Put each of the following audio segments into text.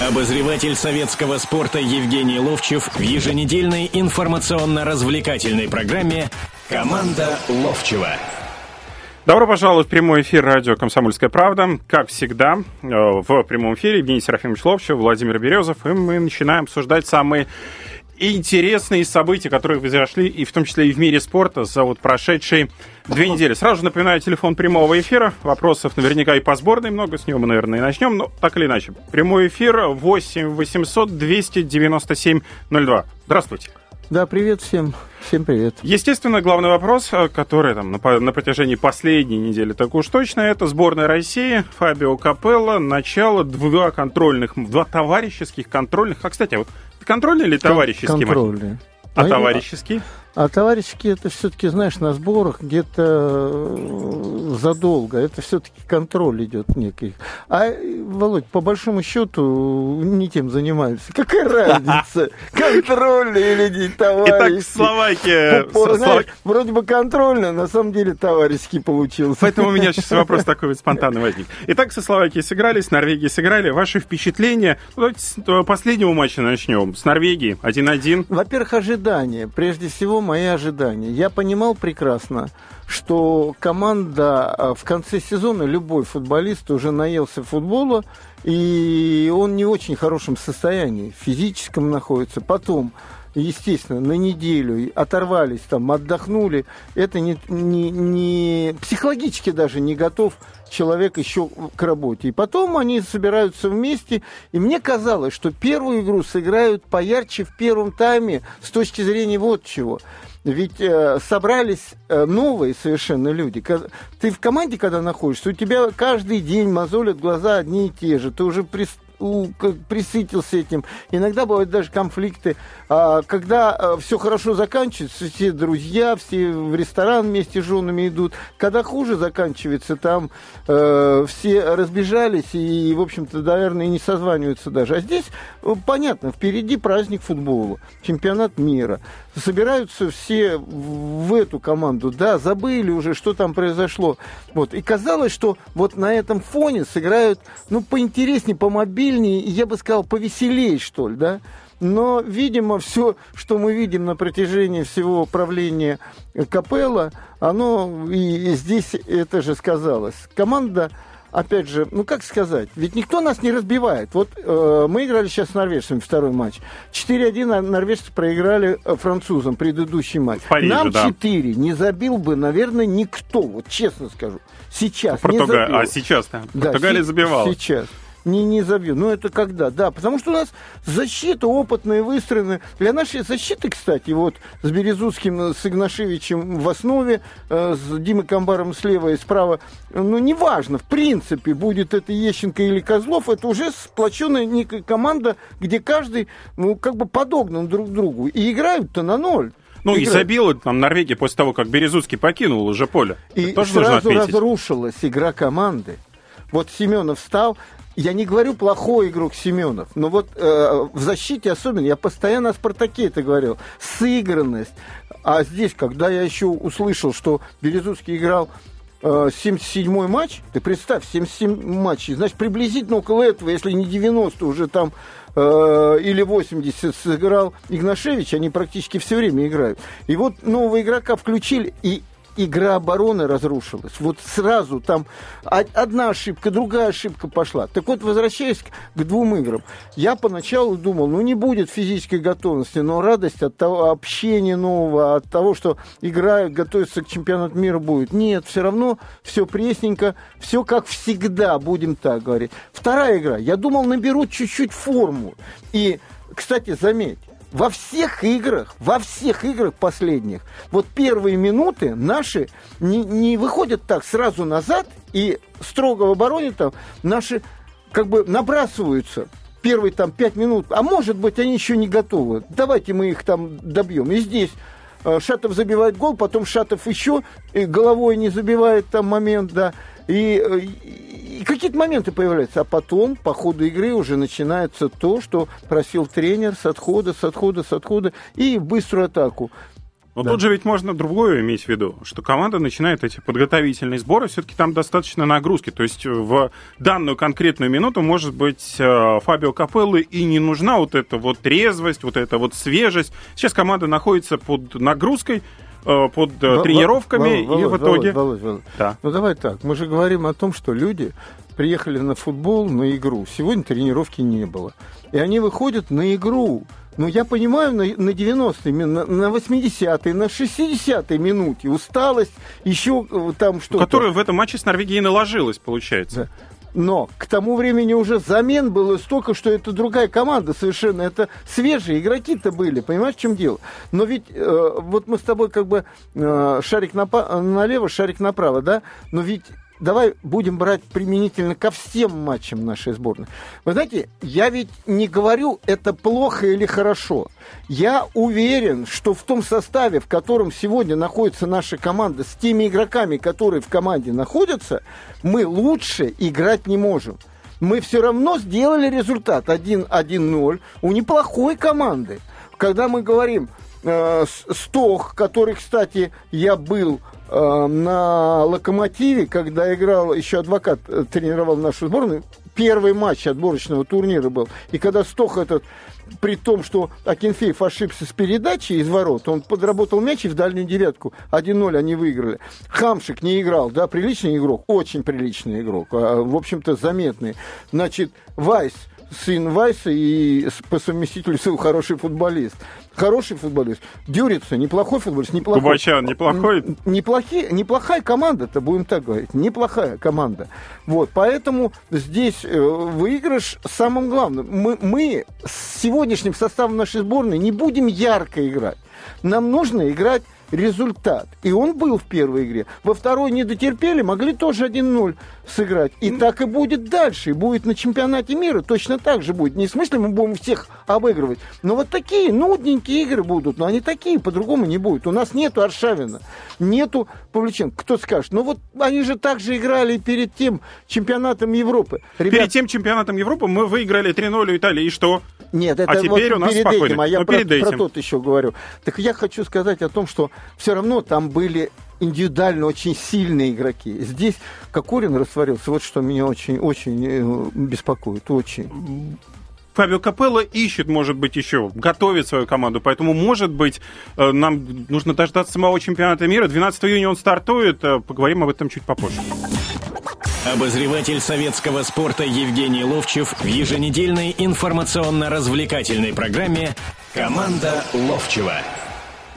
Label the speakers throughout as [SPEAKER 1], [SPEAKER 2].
[SPEAKER 1] Обозреватель советского спорта Евгений Ловчев в еженедельной информационно-развлекательной программе «Команда Ловчева».
[SPEAKER 2] Добро пожаловать в прямой эфир радио «Комсомольская правда». Как всегда, э, в прямом эфире Евгений Серафимович Ловчев, Владимир Березов, и мы начинаем обсуждать самые интересные события, которые произошли, и в том числе и в мире спорта за вот прошедшие две недели. Сразу напоминаю телефон прямого эфира. Вопросов наверняка и по сборной много, с него мы, наверное, и начнем, но так или иначе. Прямой эфир 8 800 297 02. Здравствуйте.
[SPEAKER 3] Да, привет всем. Всем привет.
[SPEAKER 2] Естественно, главный вопрос, э, который там на, на протяжении последней недели так уж точно, это сборная России, Фабио Капелло, начало два контрольных, два товарищеских контрольных. А, кстати, а вот контрольный или товарищеский
[SPEAKER 3] Контрольный.
[SPEAKER 2] А, а товарищеский?
[SPEAKER 3] А товарищи это все-таки, знаешь, на сборах где-то э, задолго. Это все-таки контроль идет некий. А, Володь, по большому счету, не тем занимаются. Какая разница? Контрольный или не товарищеский?
[SPEAKER 2] Итак, Словакия...
[SPEAKER 3] Знаешь, вроде бы контрольно, на самом деле товарищеский получился.
[SPEAKER 2] Поэтому у меня сейчас вопрос такой вот спонтанный возник. Итак, со Словакией сыграли, с Норвегией сыграли. Ваши впечатления? Ну, давайте с э, последнего матча начнем. С Норвегией 1-1.
[SPEAKER 3] Во-первых, ожидания. Прежде всего, мои ожидания. Я понимал прекрасно, что команда а, в конце сезона, любой футболист уже наелся футбола, и он не в очень хорошем состоянии, физическом находится. Потом естественно, на неделю оторвались, там, отдохнули, это не, не, не психологически даже не готов человек еще к работе. И потом они собираются вместе, и мне казалось, что первую игру сыграют поярче в первом тайме с точки зрения вот чего. Ведь э, собрались э, новые совершенно люди. Ты в команде, когда находишься, у тебя каждый день мозолят глаза одни и те же. Ты уже при, присытился этим. Иногда бывают даже конфликты. А, когда а, все хорошо заканчивается, все друзья, все в ресторан вместе с женами идут. Когда хуже заканчивается, там э, все разбежались и, в общем-то, наверное, не созваниваются даже. А здесь, э, понятно, впереди праздник футбола, чемпионат мира собираются все в эту команду, да, забыли уже, что там произошло. Вот. И казалось, что вот на этом фоне сыграют, ну, поинтереснее, помобильнее, и я бы сказал, повеселее, что ли, да. Но, видимо, все, что мы видим на протяжении всего правления Капелла, оно и здесь это же сказалось. Команда опять же, ну как сказать, ведь никто нас не разбивает. Вот э, мы играли сейчас с норвежцами второй матч. 4-1 норвежцы проиграли э, французам предыдущий матч.
[SPEAKER 2] Париже,
[SPEAKER 3] Нам
[SPEAKER 2] да.
[SPEAKER 3] 4 не забил бы, наверное, никто, вот честно скажу. Сейчас
[SPEAKER 2] Португа...
[SPEAKER 3] не забил.
[SPEAKER 2] А сейчас-то? Португалия
[SPEAKER 3] да,
[SPEAKER 2] забивала.
[SPEAKER 3] Сейчас не, не забью. Ну, это когда? Да, потому что у нас защита опытная, выстроена. Для нашей защиты, кстати, вот с Березутским, э, с Игнашевичем в основе, э, с Димой Камбаром слева и справа, ну, неважно, в принципе, будет это Ещенко или Козлов, это уже сплоченная некая команда, где каждый, ну, как бы подогнан друг к другу. И играют-то на ноль.
[SPEAKER 2] Ну играют. и забила там Норвегия после того, как Березутский покинул уже поле.
[SPEAKER 3] И это тоже сразу разрушилась игра команды. Вот Семенов встал, я не говорю плохой игрок Семенов, но вот э, в защите особенно, я постоянно о Спартаке это говорил, сыгранность. А здесь, когда я еще услышал, что Березутский играл 77-й э, матч, ты представь, 77 матчей, значит, приблизительно около этого, если не 90, уже там э, или 80 сыграл Игнашевич, они практически все время играют. И вот нового игрока включили, и игра обороны разрушилась. Вот сразу там одна ошибка, другая ошибка пошла. Так вот, возвращаясь к двум играм, я поначалу думал, ну не будет физической готовности, но радость от того общения нового, от того, что играют, готовятся к чемпионату мира будет. Нет, все равно все пресненько, все как всегда, будем так говорить. Вторая игра, я думал, наберут чуть-чуть форму. И, кстати, заметь, во всех играх, во всех играх последних, вот первые минуты наши не, не выходят так сразу назад, и строго в обороне там наши как бы набрасываются первые там пять минут, а может быть они еще не готовы. Давайте мы их там добьем. И здесь Шатов забивает гол, потом Шатов еще головой не забивает там момент, да. И, э, и какие-то моменты появляются, а потом по ходу игры уже начинается то, что просил тренер с отхода, с отхода, с отхода и быструю атаку.
[SPEAKER 2] Но да. тут же ведь можно другое иметь в виду, что команда начинает эти подготовительные сборы, все-таки там достаточно нагрузки. То есть в данную конкретную минуту, может быть, э, Фабио Капеллы и не нужна вот эта вот трезвость, вот эта вот свежесть. Сейчас команда находится под нагрузкой, э, под э, тренировками, Володь, и в итоге...
[SPEAKER 3] Володь, Володь. Да. Ну давай так, мы же говорим о том, что люди приехали на футбол, на игру. Сегодня тренировки не было. И они выходят на игру. Ну, я понимаю, на, на 90-й, на, на 80-й, на 60-й минуте усталость, еще э, там что-то.
[SPEAKER 2] Которая в этом матче с Норвегией наложилась, получается. Да.
[SPEAKER 3] Но к тому времени уже замен было столько, что это другая команда совершенно. Это свежие игроки-то были, понимаешь, в чем дело? Но ведь э, вот мы с тобой как бы э, шарик напа- налево, шарик направо, да? Но ведь давай будем брать применительно ко всем матчам нашей сборной. Вы знаете, я ведь не говорю, это плохо или хорошо. Я уверен, что в том составе, в котором сегодня находится наша команда, с теми игроками, которые в команде находятся, мы лучше играть не можем. Мы все равно сделали результат 1-1-0 у неплохой команды. Когда мы говорим, э, Стох, который, кстати, я был на Локомотиве, когда играл, еще адвокат э, тренировал нашу сборную, первый матч отборочного турнира был. И когда Стох этот, при том, что Акинфеев ошибся с передачей из ворот, он подработал мяч и в дальнюю девятку 1-0 они выиграли. Хамшик не играл, да, приличный игрок, очень приличный игрок, а, в общем-то заметный. Значит, Вайс сын Вайса и по совместительству хороший футболист. Хороший футболист. Дюрица, неплохой футболист. Неплохой.
[SPEAKER 2] Кубачан, неплохой.
[SPEAKER 3] Неплохие, неплохая команда-то, будем так говорить. Неплохая команда. Вот, поэтому здесь э, выигрыш самым главным. Мы, мы с сегодняшним составом нашей сборной не будем ярко играть. Нам нужно играть результат. И он был в первой игре. Во второй не дотерпели, могли тоже 1-0 сыграть. И так и будет дальше. И будет на чемпионате мира точно так же будет. Не в смысле мы будем всех обыгрывать. Но вот такие нудненькие игры будут. Но они такие, по-другому не будет. У нас нету Аршавина, нету Павличенко. Кто скажет? Ну вот они же так же играли перед тем чемпионатом Европы.
[SPEAKER 2] Ребят... Перед тем чемпионатом Европы мы выиграли 3-0 у Италии. И что?
[SPEAKER 3] Нет, это а теперь вот у нас перед спокойно. этим, а я ну, про, про тот еще говорю. Так я хочу сказать о том, что все равно там были индивидуально очень сильные игроки. Здесь Кокорин растворился, вот что меня очень-очень э, беспокоит, очень.
[SPEAKER 2] Фабио Капелло ищет, может быть, еще, готовит свою команду, поэтому, может быть, э, нам нужно дождаться самого чемпионата мира. 12 июня он стартует, э, поговорим об этом чуть попозже.
[SPEAKER 1] Обозреватель советского спорта Евгений Ловчев в еженедельной информационно-развлекательной программе «Команда Ловчева».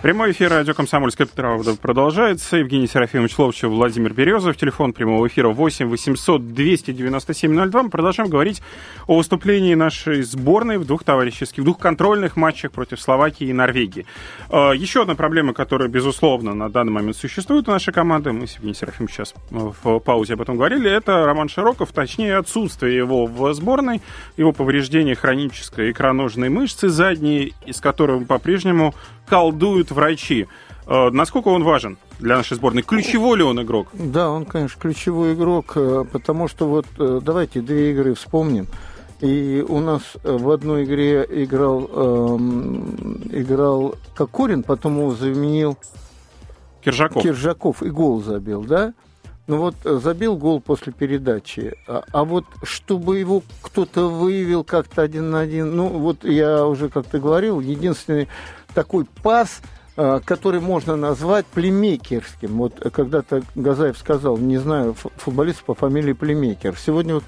[SPEAKER 2] Прямой эфир радио «Комсомольская правда» продолжается. Евгений Серафимович Ловчев, Владимир Березов. Телефон прямого эфира 8 800 297 02. Мы продолжаем говорить о выступлении нашей сборной в двух товарищеских, в двух контрольных матчах против Словакии и Норвегии. А, еще одна проблема, которая, безусловно, на данный момент существует у нашей команды, мы с Евгением Серафимовичем сейчас в паузе об этом говорили, это Роман Широков, точнее отсутствие его в сборной, его повреждение хронической икроножной мышцы задней, из которой по-прежнему колдуют врачи. Э, насколько он важен для нашей сборной? Ключевой ли он игрок?
[SPEAKER 3] Да, он, конечно, ключевой игрок, э, потому что вот э, давайте две игры вспомним. И у нас в одной игре играл, эм, играл Кокорин, потом его заменил
[SPEAKER 2] Киржаков.
[SPEAKER 3] Киржаков и гол забил, да? Ну вот забил гол после передачи. А, а вот чтобы его кто-то выявил как-то один на один, ну вот я уже как-то говорил, единственный такой пас, который можно назвать племекерским. Вот когда-то Газаев сказал, не знаю, футболист по фамилии Племекер. Сегодня вот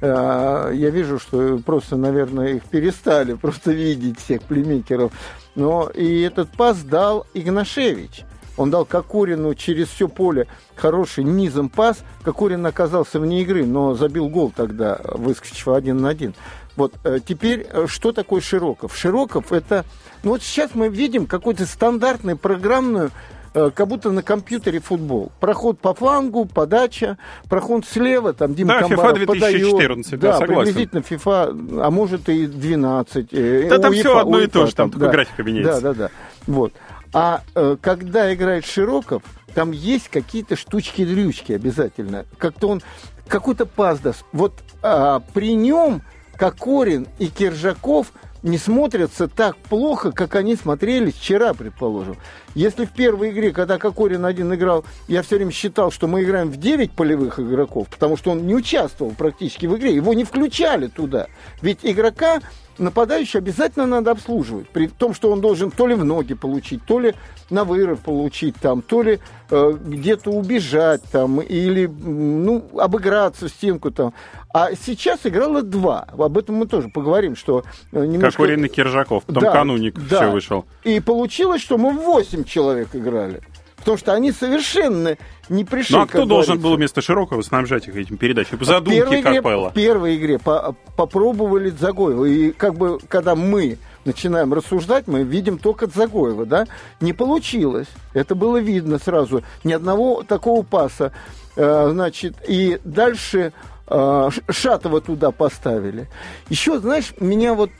[SPEAKER 3] э, я вижу, что просто, наверное, их перестали просто видеть, всех племекеров. Но и этот пас дал Игнашевич. Он дал Кокорину через все поле хороший низом пас. Кокорин оказался вне игры, но забил гол тогда, выскочив один на один. Вот э, теперь, э, что такое Широков? Широков это... Ну вот сейчас мы видим какую-то стандартную программную э, как будто на компьютере футбол. Проход по флангу, подача, проход слева, там Дима да,
[SPEAKER 2] Камбаров FIFA 2014,
[SPEAKER 3] подает. Да, да согласен. приблизительно FIFA, а может и 12.
[SPEAKER 2] Да там все одно УЕФА, и то же, там, там да, графика меняется.
[SPEAKER 3] Да, да, да. Вот. А э, когда играет Широков, там есть какие-то штучки-дрючки обязательно. Как-то он какой-то пас даст. Вот а, при нем Кокорин и Киржаков не смотрятся так плохо, как они смотрелись вчера, предположим. Если в первой игре, когда Кокорин один играл, я все время считал, что мы играем в 9 полевых игроков, потому что он не участвовал практически в игре, его не включали туда. Ведь игрока нападающий обязательно надо обслуживать. При том, что он должен то ли в ноги получить, то ли на вырыв получить, там, то ли э, где-то убежать, там, или ну, обыграться в стенку. Там. А сейчас играло два. Об этом мы тоже поговорим, что
[SPEAKER 2] э, немножко... Как Урина Киржаков, потом да, кануник да. все вышел.
[SPEAKER 3] И получилось, что мы восемь человек играли. Потому что они совершенно не пришли.
[SPEAKER 2] Ну а кто должен был вместо Широкого снабжать их этим передачами? По задумке
[SPEAKER 3] в игре, В первой игре по попробовали Загоева. И как бы, когда мы начинаем рассуждать, мы видим только Загоева, да? Не получилось. Это было видно сразу. Ни одного такого паса. Э, значит, и дальше Шатова туда поставили. Еще, знаешь, меня вот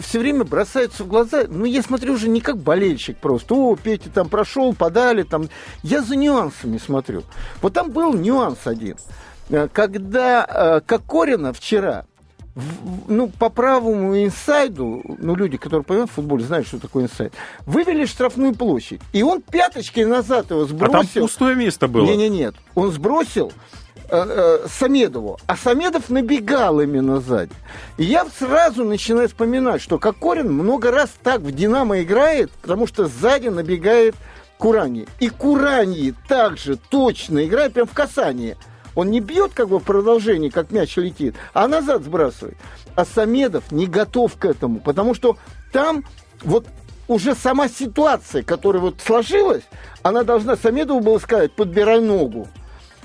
[SPEAKER 3] все время бросаются в глаза, ну, я смотрю уже не как болельщик просто, о, Петя там прошел, подали, там, я за нюансами смотрю. Вот там был нюанс один. Э, когда э, Кокорина вчера ну, по правому инсайду, ну, люди, которые понимают в футболе, знают, что такое инсайд, вывели штрафную площадь. И он пяточкой назад его сбросил. А
[SPEAKER 2] там пустое место было.
[SPEAKER 3] Не-не-нет. нет. Он сбросил, Э, э, Самедову, а Самедов набегал именно сзади. И я сразу начинаю вспоминать, что Кокорин много раз так в «Динамо» играет, потому что сзади набегает Курани. И Курани также точно играет прям в касание. Он не бьет как бы в продолжении, как мяч летит, а назад сбрасывает. А Самедов не готов к этому, потому что там вот уже сама ситуация, которая вот сложилась, она должна Самедову было сказать, подбирай ногу.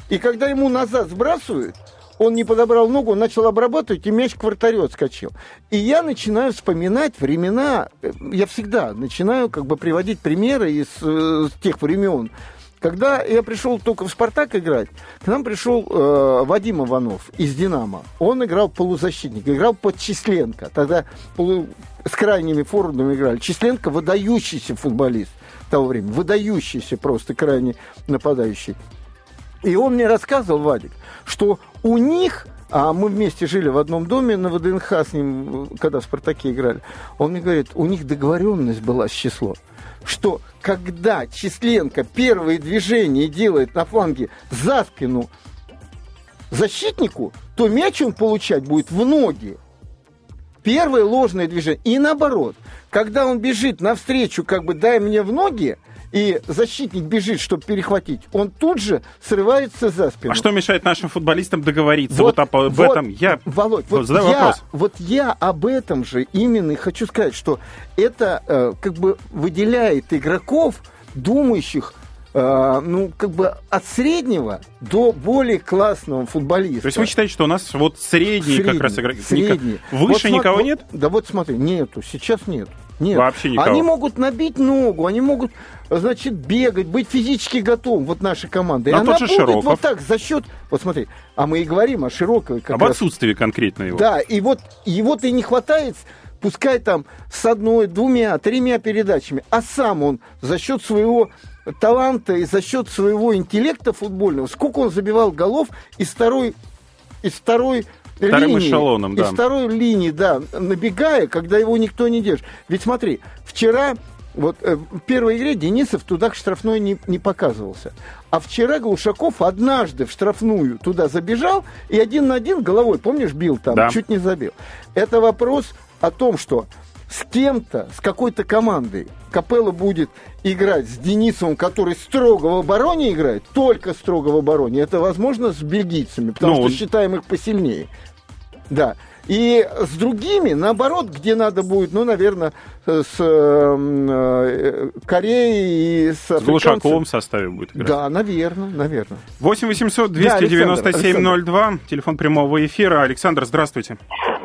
[SPEAKER 3] И когда ему назад сбрасывают, он не подобрал ногу, он начал обрабатывать, и мяч к вратарю отскочил. И я начинаю вспоминать времена, э, я всегда начинаю как бы приводить примеры из, из э, тех времен, когда я пришел только в «Спартак» играть, к нам пришел э, Вадим Иванов из «Динамо». Он играл полузащитник, играл под Численко. Тогда полу... с крайними форвардами играли. Численко – выдающийся футболист того времени, выдающийся просто крайне нападающий. И он мне рассказывал, Вадик, что у них а мы вместе жили в одном доме на ВДНХ с ним, когда в «Спартаке» играли. Он мне говорит, у них договоренность была с число, что когда Численко первые движения делает на фланге за спину защитнику, то мяч он получать будет в ноги. Первое ложное движение. И наоборот, когда он бежит навстречу, как бы дай мне в ноги, и защитник бежит, чтобы перехватить, он тут же срывается за спину.
[SPEAKER 2] А что мешает нашим футболистам договориться? Вот, вот об вот, этом я
[SPEAKER 3] Володь, вот задаю я, вопрос. Вот я об этом же именно и хочу сказать, что это э, как бы выделяет игроков, думающих Uh, ну, как бы от среднего до более классного футболиста.
[SPEAKER 2] То есть вы считаете, что у нас вот средний, средний как раз игрок?
[SPEAKER 3] Средний.
[SPEAKER 2] Выше вот, никого вот, нет?
[SPEAKER 3] Да вот смотри, нету, сейчас нет. Нет.
[SPEAKER 2] Вообще никого.
[SPEAKER 3] Они могут набить ногу, они могут, значит, бегать, быть физически готовым, вот наша команда. И
[SPEAKER 2] а она будет Широков.
[SPEAKER 3] вот так за счет... Вот смотри, а мы и говорим о Широковой.
[SPEAKER 2] Об раз. отсутствии конкретно его.
[SPEAKER 3] Да, и вот его-то и не хватает, пускай там с одной, двумя, тремя передачами, а сам он за счет своего таланта и за счет своего интеллекта футбольного, сколько он забивал голов из второй, из второй
[SPEAKER 2] Вторым линии, эшелоном,
[SPEAKER 3] да. Из второй линии, да, набегая, когда его никто не держит. Ведь смотри, вчера вот э, в первой игре Денисов туда к штрафной не, не показывался. А вчера Глушаков однажды в штрафную туда забежал и один на один головой, помнишь, бил там, да. чуть не забил. Это вопрос о том, что с кем-то, с какой-то командой Капелла будет играть с Денисовым, который строго в обороне играет, только строго в обороне. Это возможно с бельгийцами, потому ну, что считаем их посильнее. Да. И с другими, наоборот, где надо будет, ну, наверное, с э, Кореей и с С
[SPEAKER 2] Глушаковым в составе будет играть.
[SPEAKER 3] Да, наверное, наверное.
[SPEAKER 2] 8 800 297 02, телефон прямого эфира. Александр, здравствуйте.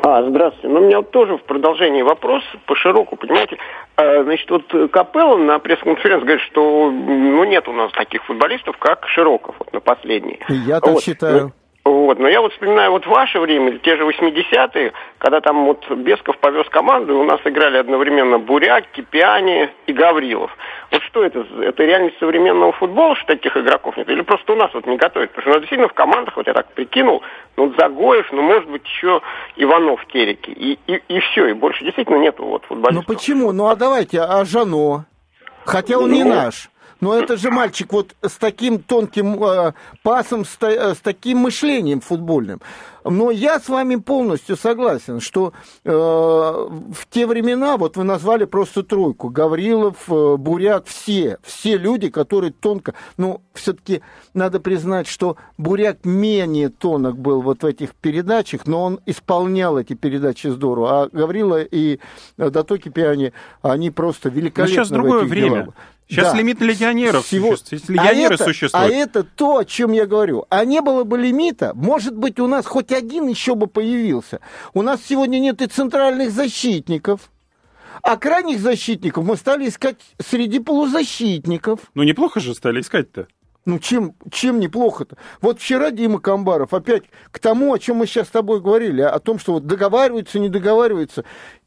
[SPEAKER 4] А, здравствуйте. Ну, у меня вот тоже в продолжении вопрос по широку, понимаете. А, значит, вот Капелло на пресс-конференции говорит, что ну, нет у нас таких футболистов, как Широков, вот на последний.
[SPEAKER 3] Я так
[SPEAKER 4] вот.
[SPEAKER 3] считаю.
[SPEAKER 4] Вот. Но я вот вспоминаю вот ваше время, те же 80-е, когда там вот Бесков повез команду, у нас играли одновременно Буряк, Кипиани и Гаврилов. Вот что это? Это реальность современного футбола, что таких игроков нет? Или просто у нас вот не готовят? Потому что у нас действительно в командах, вот я так прикинул, ну Загоев, ну может быть еще Иванов Керики. И, и, и все, и больше действительно нету вот футболистов.
[SPEAKER 3] Ну почему? Ну а давайте, а Жано? Хотя он ну, не наш. Но это же мальчик вот с таким тонким э, пасом, с, э, с таким мышлением футбольным. Но я с вами полностью согласен, что э, в те времена, вот вы назвали просто тройку, Гаврилов, э, Буряк, все, все люди, которые тонко, ну, все-таки надо признать, что Буряк менее тонок был вот в этих передачах, но он исполнял эти передачи здорово, а Гаврила и э, Датоки Пиани, они просто великолепно но сейчас
[SPEAKER 2] другое время. Делах. Сейчас да. лимит легионеров Всего... существует.
[SPEAKER 3] Легионеры а это, существуют. А это то, о чем я говорю. А не было бы лимита, может быть, у нас хоть один еще бы появился. У нас сегодня нет и центральных защитников. А крайних защитников мы стали искать среди полузащитников.
[SPEAKER 2] Ну, неплохо же стали искать-то.
[SPEAKER 3] Ну, чем, чем неплохо-то? Вот вчера Дима Камбаров опять к тому, о чем мы сейчас с тобой говорили, о том, что вот договариваются, не договариваются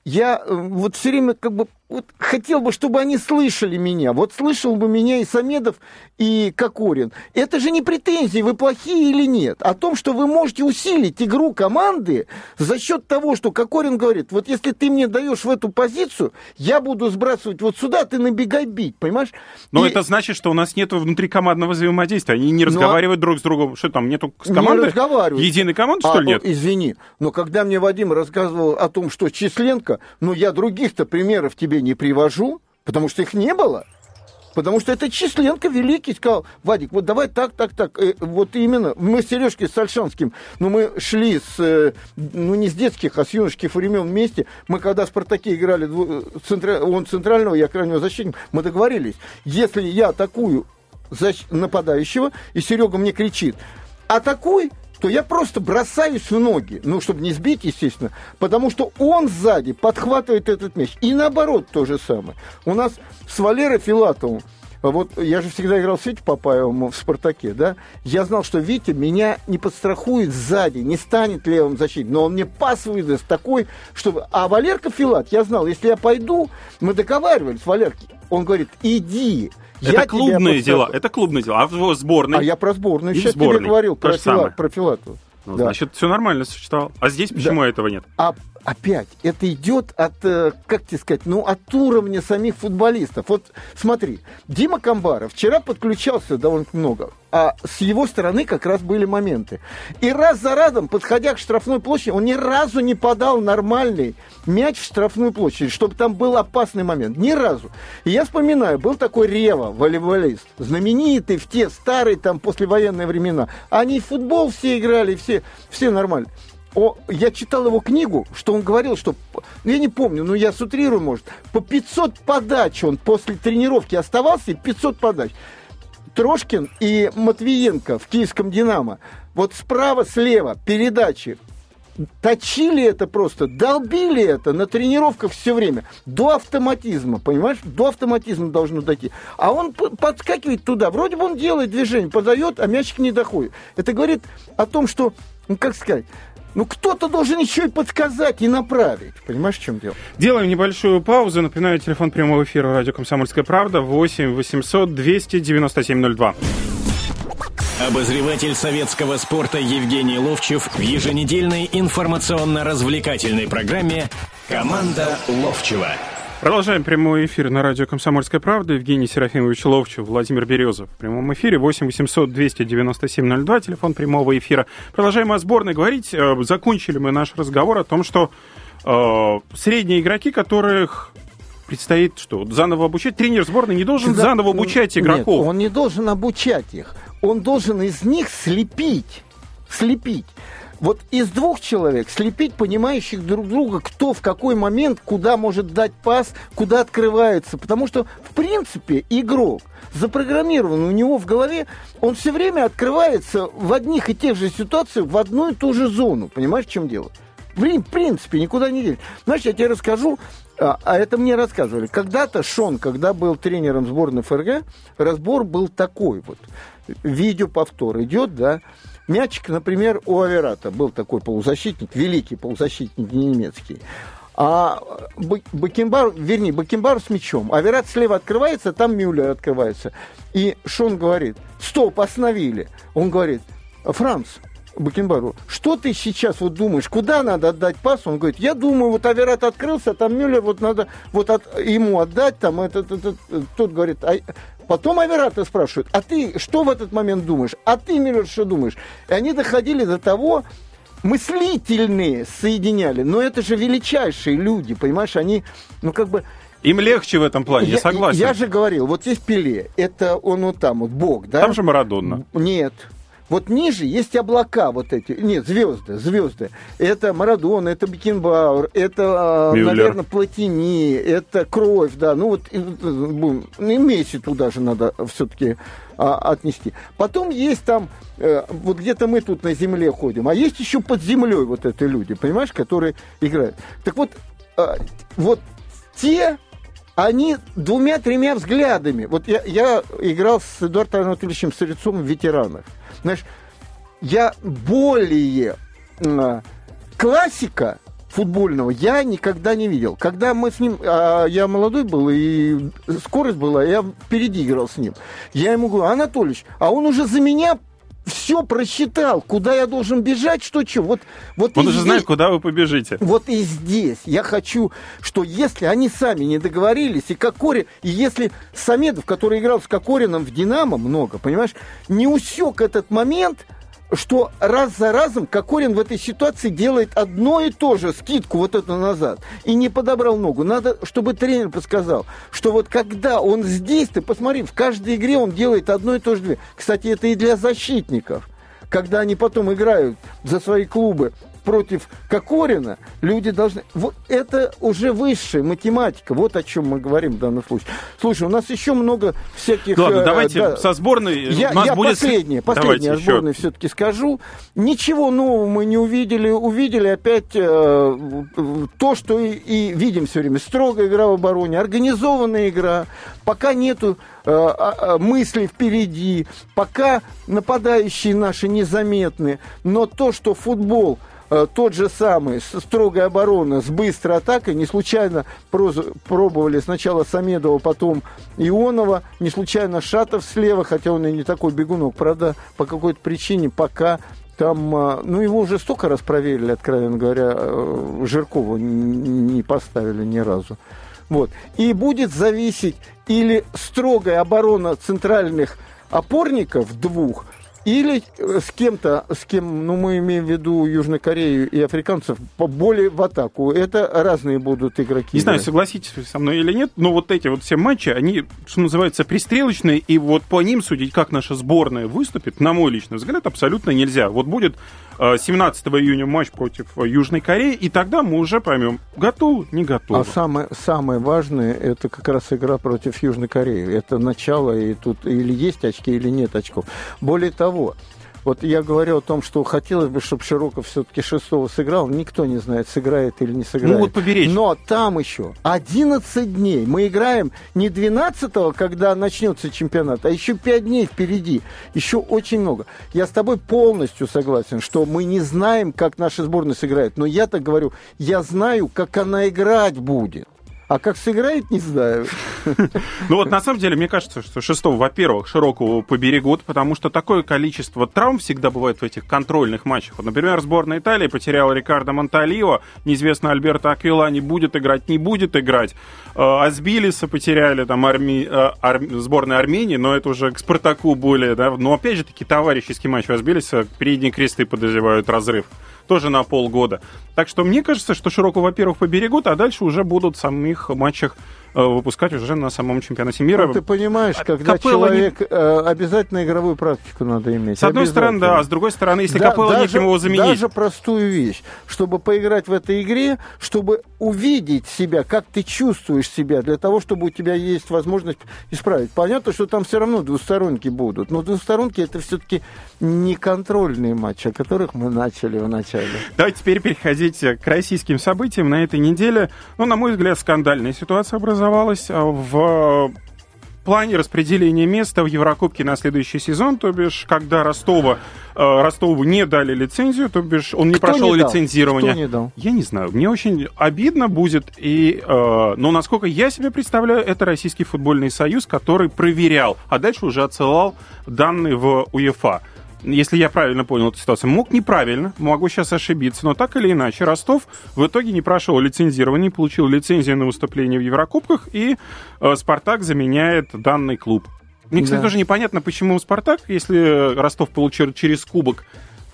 [SPEAKER 3] я э, вот все время как бы вот хотел бы, чтобы они слышали меня. Вот слышал бы меня и Самедов, и Кокорин. Это же не претензии, вы плохие или нет. О том, что вы можете усилить игру команды за счет того, что Кокорин говорит, вот если ты мне даешь в эту позицию, я буду сбрасывать вот сюда, ты набегай бить, понимаешь?
[SPEAKER 2] Но и... это значит, что у нас нет внутрикомандного взаимодействия. Они не разговаривают но... друг с другом. Что там, нету с командой? Не разговаривают. Единой команды, что а, ли, нет?
[SPEAKER 3] Извини, но когда мне Вадим рассказывал о том, что Численко но я других-то примеров тебе не привожу, потому что их не было. Потому что это Численко великий сказал, Вадик, вот давай так, так, так. И э, вот именно мы с Сережкой Сальшанским, ну мы шли с, э, ну не с детских, а с юношеских времен вместе. Мы когда в «Спартаке» играли, он центрального, я крайнего защитника, мы договорились, если я атакую нападающего, и Серега мне кричит, атакуй, то я просто бросаюсь в ноги, ну, чтобы не сбить, естественно, потому что он сзади подхватывает этот мяч. И наоборот то же самое. У нас с Валерой Филатовым, вот я же всегда играл с Витей Папаевым в «Спартаке», да, я знал, что Витя меня не подстрахует сзади, не станет левым защитником, но он мне пас выдаст такой, чтобы... А Валерка Филат, я знал, если я пойду, мы договаривались, Валерки, он говорит, иди,
[SPEAKER 2] это я клубные дела. Это клубные дела. А в сборной?
[SPEAKER 3] А я про сборную сейчас сборной. тебе говорил, про, фила, про Филатова.
[SPEAKER 2] Ну, да. Значит, все нормально сочетал. А здесь почему да. этого нет?
[SPEAKER 3] А опять, это идет от, э, как тебе сказать, ну, от уровня самих футболистов. Вот смотри, Дима Камбаров вчера подключался довольно много, а с его стороны как раз были моменты. И раз за разом, подходя к штрафной площади, он ни разу не подал нормальный мяч в штрафную площадь, чтобы там был опасный момент. Ни разу. И я вспоминаю, был такой Рева, волейболист, знаменитый в те старые там послевоенные времена. Они в футбол все играли, все, все нормально о, я читал его книгу, что он говорил, что, ну, я не помню, но я сутрирую, может, по 500 подач он после тренировки оставался, и 500 подач. Трошкин и Матвиенко в киевском «Динамо». Вот справа-слева передачи точили это просто, долбили это на тренировках все время, до автоматизма, понимаешь? До автоматизма должно дойти. А он подскакивает туда, вроде бы он делает движение, подает, а мячик не доходит. Это говорит о том, что, ну как сказать, ну, кто-то должен еще и подсказать и направить. Понимаешь, в чем дело?
[SPEAKER 2] Делаем небольшую паузу. Напоминаю, телефон прямого эфира радио «Комсомольская правда» 8 800 297 02.
[SPEAKER 1] Обозреватель советского спорта Евгений Ловчев в еженедельной информационно-развлекательной программе «Команда Ловчева».
[SPEAKER 2] Продолжаем прямой эфир на радио «Комсомольская правда». Евгений Серафимович Ловчев, Владимир Березов. В прямом эфире 8 800 297 02, телефон прямого эфира. Продолжаем о сборной говорить. Э, закончили мы наш разговор о том, что э, средние игроки, которых предстоит что, заново обучать, тренер сборной не должен да, заново обучать игроков.
[SPEAKER 3] Нет, он не должен обучать их. Он должен из них слепить. Слепить вот из двух человек слепить понимающих друг друга, кто в какой момент, куда может дать пас, куда открывается. Потому что, в принципе, игрок запрограммирован у него в голове, он все время открывается в одних и тех же ситуациях в одну и ту же зону. Понимаешь, в чем дело? В принципе, никуда не делись. Знаешь, я тебе расскажу, а, а это мне рассказывали. Когда-то Шон, когда был тренером сборной ФРГ, разбор был такой вот. Видеоповтор идет, да, Мячик, например, у Аверата был такой полузащитник, великий полузащитник немецкий. А Бакенбар, вернее, Бакенбар с мячом. Аверат слева открывается, там Мюллер открывается. И Шон говорит, стоп, остановили. Он говорит, Франц, Бакенбару, что ты сейчас вот думаешь, куда надо отдать пас? Он говорит, я думаю, вот Аверат открылся, там Мюллер, вот надо вот от, ему отдать, там этот, этот, тот говорит, а, потом Аверата спрашивают, а ты что в этот момент думаешь? А ты, Мюллер, что думаешь? И они доходили до того, мыслительные соединяли, но это же величайшие люди, понимаешь, они, ну как бы,
[SPEAKER 2] им легче в этом плане, я, я согласен.
[SPEAKER 3] Я же говорил, вот здесь Пеле, это он вот там, вот Бог, да?
[SPEAKER 2] Там же Марадонна.
[SPEAKER 3] Нет, вот ниже есть облака вот эти, нет, звезды, звезды. Это Марадона, это Бекенбауэр, это, а, Мюллер. наверное, Платини, это Кровь, да. Ну вот и, ну, и Месси туда же надо все-таки а, отнести. Потом есть там, э, вот где-то мы тут на земле ходим, а есть еще под землей вот эти люди, понимаешь, которые играют. Так вот, э, вот те они двумя-тремя взглядами. Вот я, я играл с Эдуардом Анатольевичем Сырецом в ветеранах. Знаешь, я более э, классика футбольного я никогда не видел. Когда мы с ним, а, я молодой был, и скорость была, я впереди играл с ним. Я ему говорю, Анатольевич, а он уже за меня все просчитал, куда я должен бежать, что что. Вот, вот
[SPEAKER 2] Он уже здесь, знает, куда вы побежите.
[SPEAKER 3] Вот и здесь я хочу, что если они сами не договорились, и Кокорин, и если Самедов, который играл с Кокорином в «Динамо» много, понимаешь, не усек этот момент – что раз за разом Кокорин в этой ситуации делает одно и то же, скидку вот эту назад, и не подобрал ногу. Надо, чтобы тренер подсказал, что вот когда он здесь, ты посмотри, в каждой игре он делает одно и то же. Кстати, это и для защитников когда они потом играют за свои клубы против Кокорина, люди должны... Вот это уже высшая математика. Вот о чем мы говорим в данном случае. Слушай, у нас еще много всяких...
[SPEAKER 2] Ладно, э, давайте да, со сборной...
[SPEAKER 3] Я, я будет... последнее, последнее о сборной все-таки скажу. Ничего нового мы не увидели. Увидели опять э, то, что и, и видим все время. Строгая игра в обороне, организованная игра. Пока нету э, э, мысли впереди, пока нападающие наши незаметны. Но то, что футбол тот же самый, строгая оборона с быстрой атакой, не случайно пробовали сначала Самедова, потом Ионова, не случайно Шатов слева, хотя он и не такой бегунок, правда, по какой-то причине пока там, э, ну, его уже столько раз проверили, откровенно говоря, э, Жиркова не поставили ни разу. Вот. И будет зависеть или строгая оборона центральных опорников двух – или э, с кем-то, с кем, ну, мы имеем в виду Южную Корею и африканцев, более в атаку. Это разные будут игроки.
[SPEAKER 2] Не знаю, согласитесь вы со мной или нет, но вот эти вот все матчи, они, что называется, пристрелочные, и вот по ним судить, как наша сборная выступит, на мой личный взгляд, абсолютно нельзя. Вот будет 17 июня матч против Южной Кореи, и тогда мы уже поймем, готовы, не готовы.
[SPEAKER 3] А самое, самое важное, это как раз игра против Южной Кореи. Это начало, и тут или есть очки, или нет очков. Более того, вот я говорю о том, что хотелось бы, чтобы Широков все-таки шестого сыграл. Никто не знает, сыграет или не сыграет.
[SPEAKER 2] Ну вот поберечь.
[SPEAKER 3] Но там еще 11 дней. Мы играем не 12-го, когда начнется чемпионат, а еще 5 дней впереди. Еще очень много. Я с тобой полностью согласен, что мы не знаем, как наша сборная сыграет. Но я так говорю, я знаю, как она играть будет. А как сыграет, не знаю.
[SPEAKER 2] Ну вот на самом деле, мне кажется, что шестого, во-первых, широкого поберегут, потому что такое количество травм всегда бывает в этих контрольных матчах. Вот, например, сборная Италии потеряла Рикардо Монталио, неизвестно Альберто Аквилани будет играть, не будет играть. Э, Азбилиса потеряли, там, арми... Э, ар... сборная Армении, но это уже к Спартаку более, да. Но опять же таки товарищеский матч у Азбилиса, передние кресты подозревают разрыв тоже на полгода. Так что мне кажется, что Широко, во-первых, поберегут, а дальше уже будут в самых матчах выпускать уже на самом чемпионате мира.
[SPEAKER 3] Ну, ты понимаешь, когда Капелло человек... Не... Э, обязательно игровую практику надо иметь.
[SPEAKER 2] С одной стороны, да, а с другой стороны, если да, Капелло неким его заменить...
[SPEAKER 3] Даже простую вещь, чтобы поиграть в этой игре, чтобы увидеть себя, как ты чувствуешь себя, для того, чтобы у тебя есть возможность исправить. Понятно, что там все равно двусторонки будут, но двусторонки это все-таки не контрольные матчи, о которых мы начали в начале.
[SPEAKER 2] Давайте теперь переходить к российским событиям на этой неделе. Ну, на мой взгляд, скандальная ситуация образовалась образовалась а, в плане распределения места в Еврокубке на следующий сезон, то бишь, когда Ростова, э, Ростову не дали лицензию, то бишь он не
[SPEAKER 3] Кто
[SPEAKER 2] прошел
[SPEAKER 3] не дал?
[SPEAKER 2] лицензирование.
[SPEAKER 3] Кто не дал?
[SPEAKER 2] Я не знаю, мне очень обидно будет, и, э, но насколько я себе представляю, это Российский футбольный союз, который проверял, а дальше уже отсылал данные в УЕФА если я правильно понял эту ситуацию, мог неправильно, могу сейчас ошибиться, но так или иначе, Ростов в итоге не прошел лицензирование, получил лицензию на выступление в Еврокубках, и э, Спартак заменяет данный клуб. Мне, кстати,
[SPEAKER 3] Да.
[SPEAKER 2] тоже непонятно, почему Спартак, если Ростов получил через кубок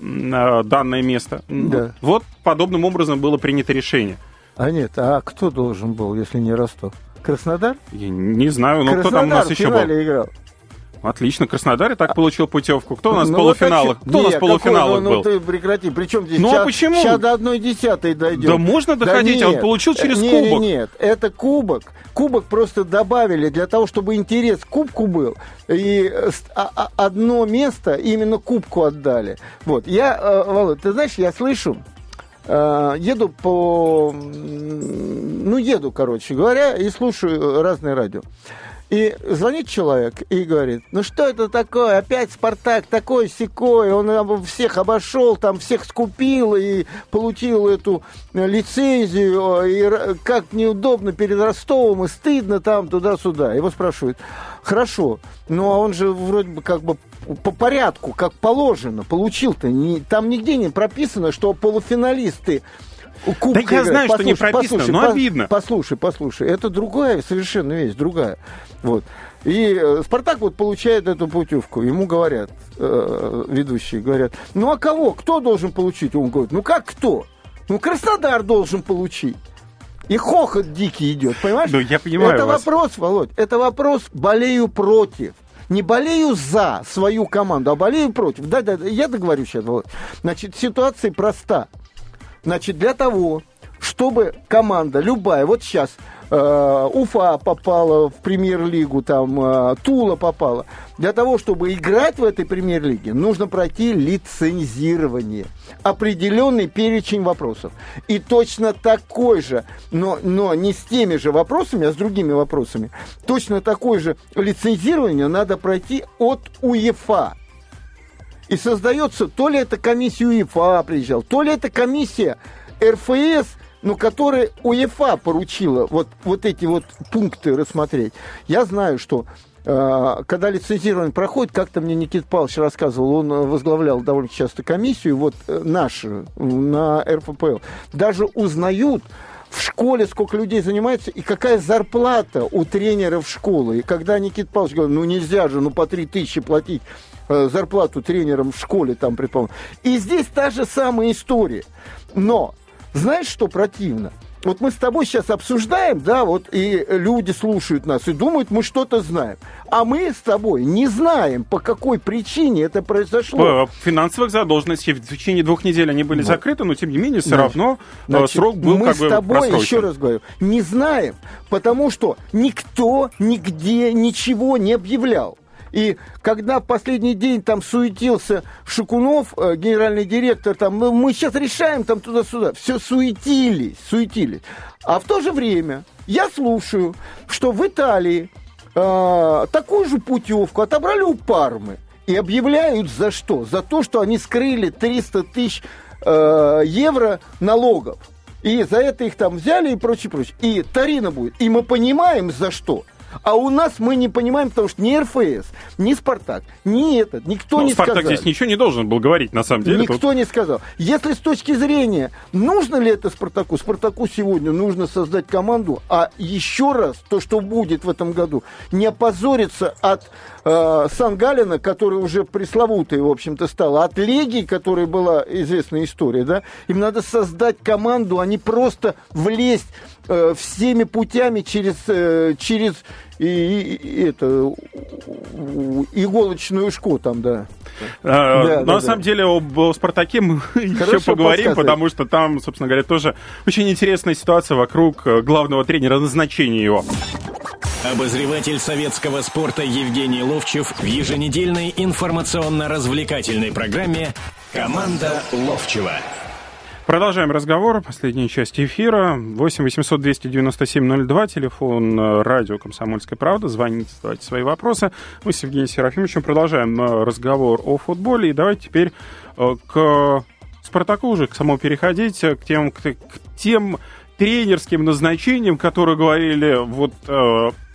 [SPEAKER 2] э, данное место.
[SPEAKER 3] Да.
[SPEAKER 2] Вот подобным образом было принято решение.
[SPEAKER 3] А нет, а кто должен был, если не Ростов? Краснодар?
[SPEAKER 2] Я не знаю, кто
[SPEAKER 3] Краснодар
[SPEAKER 2] там у нас еще был?
[SPEAKER 3] играл.
[SPEAKER 2] Отлично, Краснодар и так получил путевку. Кто у нас в
[SPEAKER 3] Ну,
[SPEAKER 2] полуфиналах? Кто у нас в полуфиналах
[SPEAKER 3] ну,
[SPEAKER 2] был?
[SPEAKER 3] Ну, ты прекрати. Причем здесь?
[SPEAKER 2] Ну, а почему?
[SPEAKER 3] Сейчас до одной десятой дойдем.
[SPEAKER 2] Да можно доходить, а он
[SPEAKER 3] нет.
[SPEAKER 2] получил через
[SPEAKER 3] не,
[SPEAKER 2] кубок.
[SPEAKER 3] Не, нет, это кубок. Кубок просто добавили для того, чтобы интерес к кубку был. И э, а- а- одно место именно кубку отдали. Вот. Я, э, Володь, ты знаешь, я слышу, э, еду по... Ну, еду, короче говоря, и слушаю разные радио. И звонит человек и говорит, ну что это такое, опять Спартак такой секой, он всех обошел, там всех скупил и получил эту э, лицензию, и как неудобно перед Ростовом, и стыдно там туда-сюда. Его спрашивают, хорошо, ну а он же вроде бы как бы по порядку, как положено, получил-то. Там нигде не прописано, что полуфиналисты Кубка
[SPEAKER 2] Да я знаю, что не прописано,
[SPEAKER 3] послушай,
[SPEAKER 2] но обидно.
[SPEAKER 3] Послушай, послушай, это другая совершенно вещь, другая. Вот. И э, Спартак вот получает эту путевку. Ему говорят, э, ведущие говорят, ну а кого? Кто должен получить? Он говорит, ну как кто? Ну Краснодар должен получить. И хохот дикий идет, понимаешь?
[SPEAKER 2] Ну, я понимаю
[SPEAKER 3] Это
[SPEAKER 2] вас.
[SPEAKER 3] вопрос, Володь, это вопрос болею против. Не болею за свою команду, а болею против. Да, да, да, я договорю сейчас, Володь. Значит, ситуация проста. Значит, для того, чтобы команда любая, вот сейчас э, Уфа попала в премьер-лигу, там э, Тула попала. Для того, чтобы играть в этой премьер-лиге, нужно пройти лицензирование. Определенный перечень вопросов. И точно такой же, но, но не с теми же вопросами, а с другими вопросами, точно такое же лицензирование надо пройти от УЕФА. И создается, то ли это комиссия УЕФА приезжал, то ли это комиссия РФС, ну, которая УЕФА поручила вот, вот эти вот пункты рассмотреть. Я знаю, что э, когда лицензирование проходит, как-то мне Никита Павлович рассказывал, он возглавлял довольно часто комиссию, вот э, нашу, на РФПЛ, даже узнают, в школе сколько людей занимается и какая зарплата у тренеров школы. И когда Никита Павлович говорит, ну нельзя же, ну по 3 тысячи платить э, зарплату тренерам в школе, там, предположим. И здесь та же самая история. Но, знаешь, что противно? Вот мы с тобой сейчас обсуждаем, да, вот и люди слушают нас и думают, мы что-то знаем. А мы с тобой не знаем, по какой причине это произошло.
[SPEAKER 2] Э, Финансовых задолженностей в течение двух недель они были закрыты, но тем не менее все
[SPEAKER 3] Значит,
[SPEAKER 2] равно э,
[SPEAKER 3] Значит,
[SPEAKER 2] срок был
[SPEAKER 3] мы
[SPEAKER 2] как
[SPEAKER 3] с
[SPEAKER 2] бы
[SPEAKER 3] тобой,
[SPEAKER 2] просрочен.
[SPEAKER 3] еще раз говорю, не знаем, потому что никто нигде ничего не объявлял. И когда в последний день там суетился Шукунов, э, генеральный директор, там, «Ну, мы сейчас решаем там туда-сюда, все суетились, суетились. А в то же время я слушаю, что в Италии э, такую же путевку отобрали у Пармы. И объявляют за что? За то, что они скрыли 300 тысяч э, евро налогов. И за это их там взяли и прочее, прочее. И Тарина будет. И мы понимаем, за что. А у нас мы не понимаем, потому что ни РФС, ни Спартак, ни этот, никто
[SPEAKER 2] Ну,
[SPEAKER 3] не
[SPEAKER 2] Спартак
[SPEAKER 3] сказал.
[SPEAKER 2] здесь ничего не должен был говорить, на самом деле.
[SPEAKER 3] Никто
[SPEAKER 2] Тут-
[SPEAKER 3] не сказал. Если с точки зрения, нужно ли это Спартаку, Спартаку сегодня нужно создать команду, а еще раз, то, что будет в этом году, не опозориться от э, Сан-Галина, который уже пресловутый, в общем-то, стал, а от Легии, которая была известная история, да, им надо создать команду, а не просто влезть э, всеми путями через, э, через и, и- это, иголочную шку там, да.
[SPEAKER 2] Э,
[SPEAKER 3] Да,
[SPEAKER 2] но
[SPEAKER 3] да,
[SPEAKER 2] на
[SPEAKER 3] да.
[SPEAKER 2] самом деле об о «Спартаке» мы еще
[SPEAKER 3] Хорошо
[SPEAKER 2] поговорим,
[SPEAKER 3] подсказывай.
[SPEAKER 2] потому что там, собственно говоря, тоже очень интересная ситуация вокруг э, главного тренера, назначения его.
[SPEAKER 1] Обозреватель советского спорта Евгений Ловчев в еженедельной информационно-развлекательной программе «Команда Ловчева».
[SPEAKER 2] Продолжаем разговор. Последняя часть эфира. 8 800 297 02. Телефон э, радио «Комсомольская правда». Звоните, задавайте свои вопросы. Мы с Евгением Серафимовичем продолжаем э, разговор о футболе. И давайте теперь э, к Спартаку уже к самому переходить, к тем, к, к тем тренерским назначениям, которые говорили вот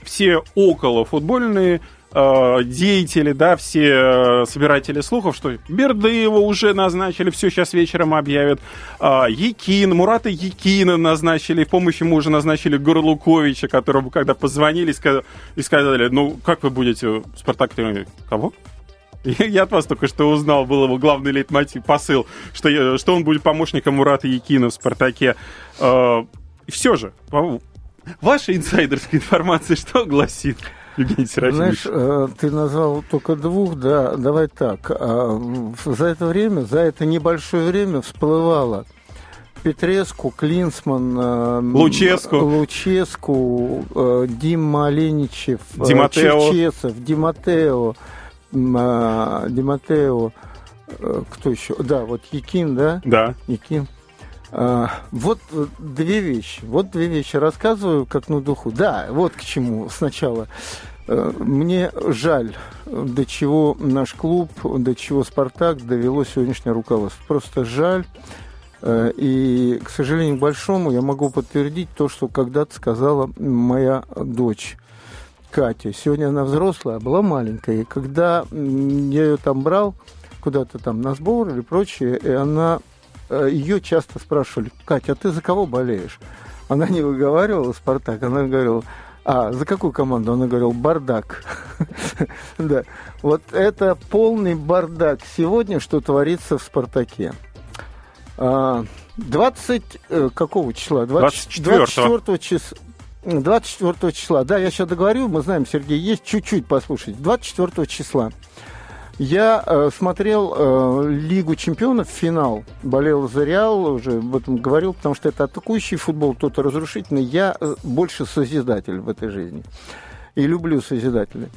[SPEAKER 2] все около футбольные Э, деятели, да, все э, собиратели слухов, что Бердыева уже назначили, все сейчас вечером объявят. Э, Якин, Мурата Якина назначили, в помощь ему уже назначили Горлуковича, которому когда позвонили и сказали, ну, как вы будете, Спартак, кого? Я от вас только что узнал, был его главный лейтмотив, посыл, что, что он будет помощником Мурата Якина в «Спартаке». И все же, ваша инсайдерская информация что гласит?
[SPEAKER 3] Евгений Серафимович. Знаешь, э, ты назвал только двух, да, давай так. А, за это время, за это небольшое время всплывало Петреску, Клинсман, э,
[SPEAKER 2] Луческу,
[SPEAKER 3] Луческу э, Дима Оленичев,
[SPEAKER 2] Диматео.
[SPEAKER 3] Черчесов, Диматео, Диматео, кто еще? Да, вот Якин, да?
[SPEAKER 2] Да.
[SPEAKER 3] Якин. Вот две вещи. Вот две вещи рассказываю как на духу. Да, вот к чему сначала. Э, мне жаль, до чего наш клуб, до чего «Спартак» довело сегодняшнее руководство. Просто жаль. Э, и, к сожалению, большому я могу подтвердить то, что когда-то сказала моя дочь. Катя. Сегодня она взрослая, а была маленькая. И когда я ее там брал куда-то там на сбор или прочее, и она э, ее часто спрашивали, Катя, а ты за кого болеешь? Она не выговаривала Спартак, она говорила, а, за какую команду? Она говорила, бардак. да. Вот это полный бардак сегодня, что творится в «Спартаке». 20... А, э, какого числа?
[SPEAKER 2] 24, 24
[SPEAKER 3] числа. 24 числа. Да, я сейчас договорю, мы знаем, Сергей, есть чуть-чуть послушать. 24 числа я э, смотрел э, Лигу чемпионов, финал, болел за Реал, уже об этом говорил, потому что это атакующий футбол, тот разрушительный. Я э, больше созидатель в этой жизни и люблю созидателей.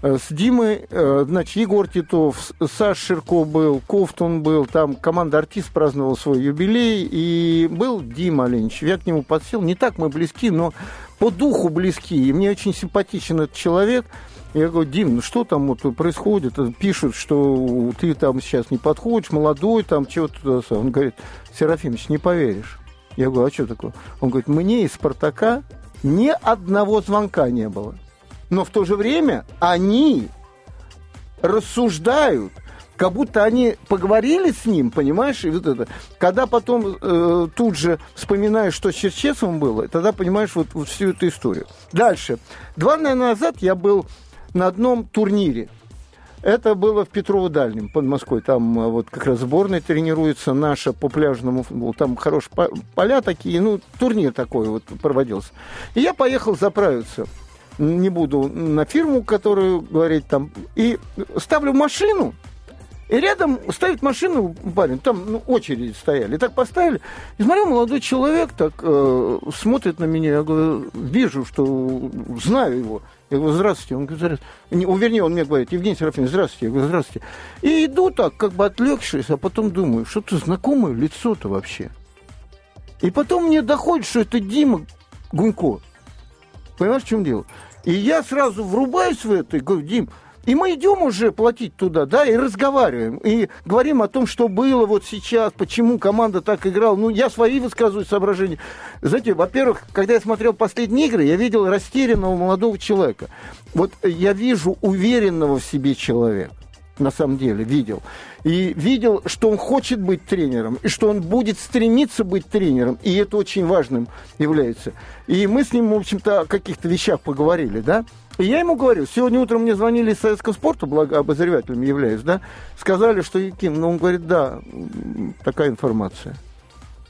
[SPEAKER 3] Э, с Димой, э, значит, Егор Титов, Саш Ширко был, Кофтун был, там команда «Артист» праздновал свой юбилей, и был Дима Оленич. Я к нему подсел, не так мы близки, но по духу близки, и мне очень симпатичен этот человек – я говорю, Дим, ну что там вот происходит? Пишут, что ты там сейчас не подходишь, молодой, там чего-то. Он говорит, Серафимович, не поверишь. Я говорю, а что такое? Он говорит, мне из «Спартака» ни одного звонка не было. Но в то же время они рассуждают, как будто они поговорили с ним, понимаешь, и вот это. Когда потом э, тут же вспоминаешь, что с Черчесовым было, тогда понимаешь вот, вот всю эту историю. Дальше. Два, наверное, назад я был на одном турнире. Это было в Петрово-Дальнем, под Москвой. Там э, вот как раз сборная тренируется наша по пляжному футболу. Там хорошие поля такие, ну, турнир такой вот проводился. И я поехал заправиться. Не буду на фирму, которую говорить там. И ставлю машину, и рядом стоит машина парень, там ну, очереди стояли. И так поставили. И смотрю, молодой человек так э, смотрит на меня. Я говорю, вижу, что знаю его. Я говорю, здравствуйте. Он говорит, здравствуйте. Вернее, он мне говорит, Евгений Серафимович, здравствуйте. Я говорю, здравствуйте. И иду так, как бы отвлекшись, а потом думаю, что-то знакомое лицо-то вообще. И потом мне доходит, что это Дима Гунько. Понимаешь, в чем дело? И я сразу врубаюсь в это и говорю, Дим, и мы идем уже платить туда, да, и разговариваем, и говорим о том, что было вот сейчас, почему команда так играла. Ну, я свои высказываю соображения. Знаете, во-первых, когда я смотрел последние игры, я видел растерянного молодого человека. Вот я вижу уверенного в себе человека на самом деле, видел. И видел, что он хочет быть тренером, и что он будет стремиться быть тренером, и это очень важным является. И мы с ним, в общем-то, о каких-то вещах поговорили, да. И я ему говорю, сегодня утром мне звонили из советского спорта, благо обозревателем являюсь, да, сказали, что Яким, ну, он говорит, да, такая информация.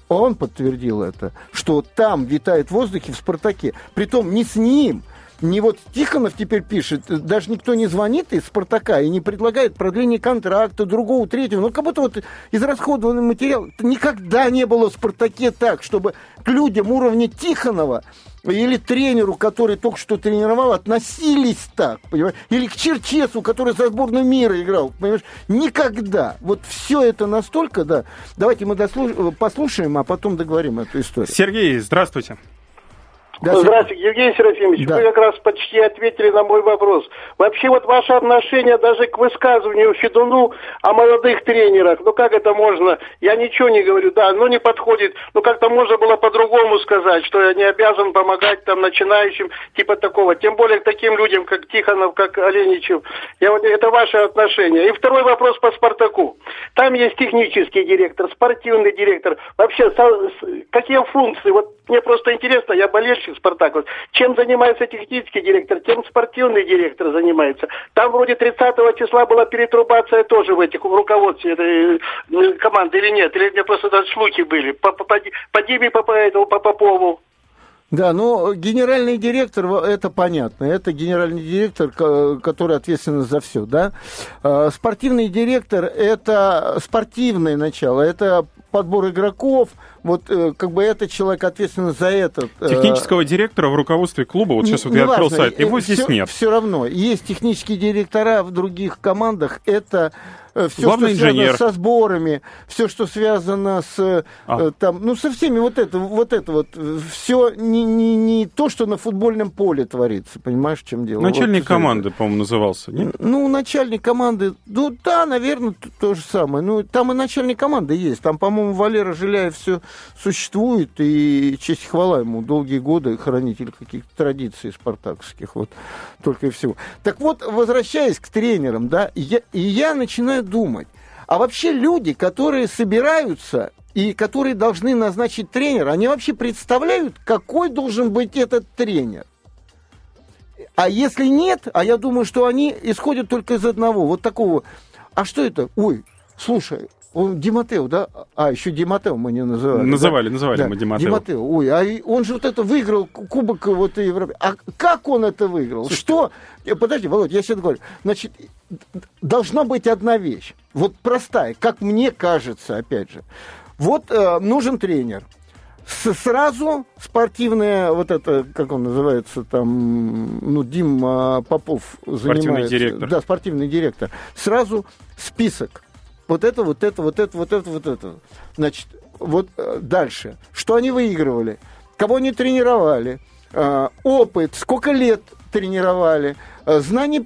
[SPEAKER 3] Он подтвердил это, что там витает в воздухе в «Спартаке». Притом не с ним, не вот Тихонов теперь пишет, даже никто не звонит из «Спартака» и не предлагает продление контракта, другого, третьего. Ну, как будто вот израсходованный материал. Никогда не было в «Спартаке» так, чтобы к людям уровня Тихонова или тренеру, который только что тренировал, относились так, понимаешь? Или к Черчесу, который за сборную мира играл, понимаешь? Никогда. Вот все это настолько, да. Давайте мы дослуш... послушаем, а потом договорим эту историю.
[SPEAKER 2] Сергей, здравствуйте.
[SPEAKER 5] Да, Здравствуйте, Евгений Серафимович. Да. Вы как раз почти ответили на мой вопрос. Вообще вот ваше отношение даже к высказыванию Федуну о молодых тренерах, ну как это можно? Я ничего не говорю, да, ну не подходит. Ну как-то можно было по-другому сказать, что я не обязан помогать там начинающим, типа такого. Тем более к таким людям, как Тихонов, как Оленичев. Я вот, это ваше отношение. И второй вопрос по Спартаку. Там есть технический директор, спортивный директор. Вообще, какие функции? Вот мне просто интересно, я болельщик Спартак. Вот. Чем занимается технический директор, тем спортивный директор занимается. Там вроде 30 числа была перетрубация тоже в этих в руководстве этой э, команды или нет? Или мне просто даже слухи были? По, по, по, по Диме, по, по, по Попову.
[SPEAKER 3] Да, ну, генеральный директор, это понятно, это генеральный директор, который ответственен за все, да. А, спортивный директор – это спортивное начало, это подбор игроков, вот э, как бы этот человек ответственен за этот.
[SPEAKER 2] Э, Технического директора в руководстве клуба, вот сейчас вот я открыл сайт, его здесь
[SPEAKER 3] все,
[SPEAKER 2] нет.
[SPEAKER 3] Все равно, есть технические директора в других командах, это Э, все,
[SPEAKER 2] Главный
[SPEAKER 3] что
[SPEAKER 2] инженер.
[SPEAKER 3] связано со сборами, все, что связано с э, а. там, ну, со всеми вот это, вот это вот, все не, не, не то, что на футбольном поле творится, понимаешь, в чем дело?
[SPEAKER 2] Начальник вот, команды, по-моему, назывался, нет?
[SPEAKER 3] Ну, начальник команды, ну, да, наверное, то, то же самое. Ну, там и начальник команды есть, там, по-моему, Валера Жиляев все существует, и честь и хвала ему, долгие годы хранитель каких-то традиций спартаковских, вот, только и всего. Так вот, возвращаясь к тренерам, да, я, и я начинаю думать. А вообще люди, которые собираются и которые должны назначить тренера, они вообще представляют, какой должен быть этот тренер? А если нет, а я думаю, что они исходят только из одного, вот такого. А что это? Ой, слушай, он Диматео, да? А, еще Диматео мы не называли.
[SPEAKER 2] Называли,
[SPEAKER 3] да?
[SPEAKER 2] называли
[SPEAKER 3] да.
[SPEAKER 2] мы Диматео.
[SPEAKER 3] Диматео. Ой, а он же вот это выиграл Кубок вот Европы. А как он это выиграл? Слушайте. Что? Э, подожди, Володь, я сейчас говорю. Значит, должна быть одна вещь. Вот простая, как мне кажется, опять же. Вот э, нужен тренер. Сразу спортивная, вот это, как он называется, там, ну, Дим Попов
[SPEAKER 2] спортивный занимается. директор.
[SPEAKER 3] Да, спортивный директор. Сразу список вот это, вот это, вот это, вот это, вот это. Значит, вот э, дальше. Что они выигрывали? Кого они тренировали? Э, опыт, сколько лет тренировали, э, знание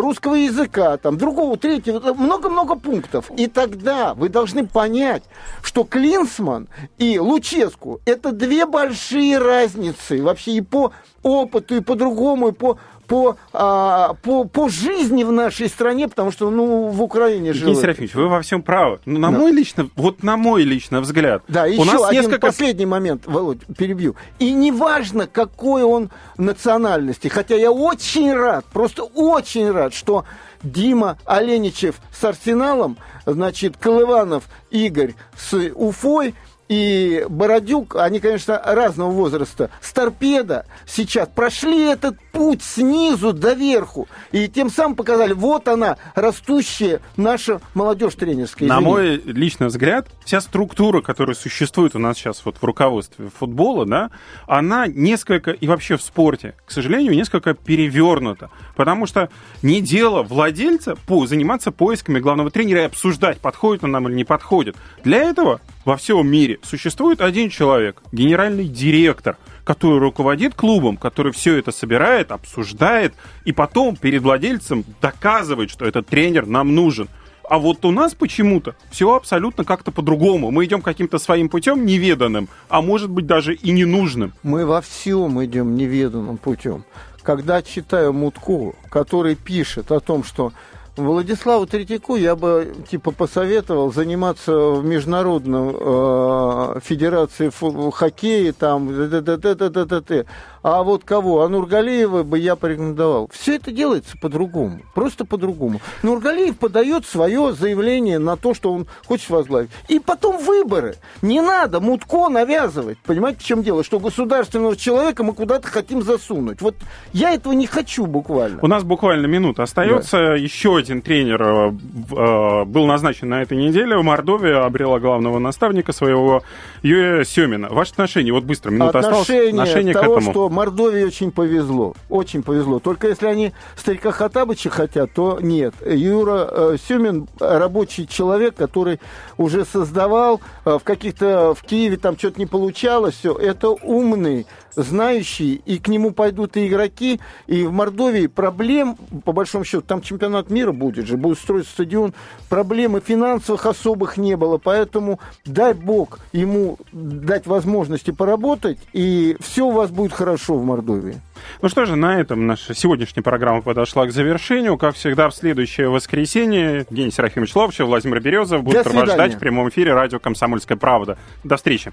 [SPEAKER 3] русского языка, там, другого, третьего, много-много пунктов. И тогда вы должны понять, что Клинсман и Луческу – это две большие разницы вообще и по опыту, и по-другому, и по по, а, по, по жизни в нашей стране, потому что, ну, в Украине живут.
[SPEAKER 2] Евгений Серафимович, вы во всем правы. Ну, на да. мой лично, вот на мой личный взгляд.
[SPEAKER 3] Да, еще у нас один несколько... последний момент, Володь, перебью. И неважно, какой он национальности, хотя я очень рад, просто очень рад, что Дима Оленичев с Арсеналом, значит, Колыванов Игорь с Уфой – и Бородюк, они, конечно, разного возраста, с торпеда сейчас прошли этот путь снизу до верху. И тем самым показали, вот она, растущая наша молодежь тренерская.
[SPEAKER 2] Извини. На мой личный взгляд, вся структура, которая существует у нас сейчас вот в руководстве футбола, да, она несколько, и вообще в спорте, к сожалению, несколько перевернута. Потому что не дело владельца по, заниматься поисками главного тренера и обсуждать, подходит он нам или не подходит. Для этого во всем мире существует один человек, генеральный директор, который руководит клубом, который все это собирает, обсуждает, и потом перед владельцем доказывает, что этот тренер нам нужен. А вот у нас почему-то все абсолютно как-то по-другому. Мы идем каким-то своим путем неведанным, а может быть даже и ненужным.
[SPEAKER 3] Мы во всем идем неведанным путем. Когда читаю Мутку, который пишет о том, что Владиславу Третьяку я бы типа посоветовал заниматься в международной э, федерации фу- хоккея там т -т -т -т -т -т -т. А вот кого? А Нургалиева бы я порекомендовал. Все это делается по-другому, просто по-другому. Нургалиев подает свое заявление на то, что он хочет возглавить. И потом выборы. Не надо мутко навязывать. Понимаете, в чем дело? Что государственного человека мы куда-то хотим засунуть. Вот я этого не хочу буквально.
[SPEAKER 2] У нас буквально минута остается. Да. Еще один тренер э, э, был назначен на этой неделе. Мордовия обрела главного наставника своего Юрия Семина. Ваше отношение, вот быстро, минута
[SPEAKER 3] отношение осталась. Отношение того, к этому. что Мордовии очень повезло. Очень повезло. Только если они старика Хатабыча хотят, то нет. Юра э, Семин рабочий человек, который уже создавал э, в каких-то... В Киеве там что-то не получалось, все. Это умный, знающий, и к нему пойдут и игроки. И в Мордовии проблем, по большому счету, там чемпионат мира будет же, будет строить стадион. Проблемы финансовых особых не было, поэтому дай бог ему дать возможности поработать, и все у вас будет хорошо в Мордовии.
[SPEAKER 2] Ну что же, на этом наша сегодняшняя программа подошла к завершению. Как всегда, в следующее воскресенье Евгений Серафимович Ловчев, Владимир Березов будут провождать в прямом эфире радио «Комсомольская правда». До встречи.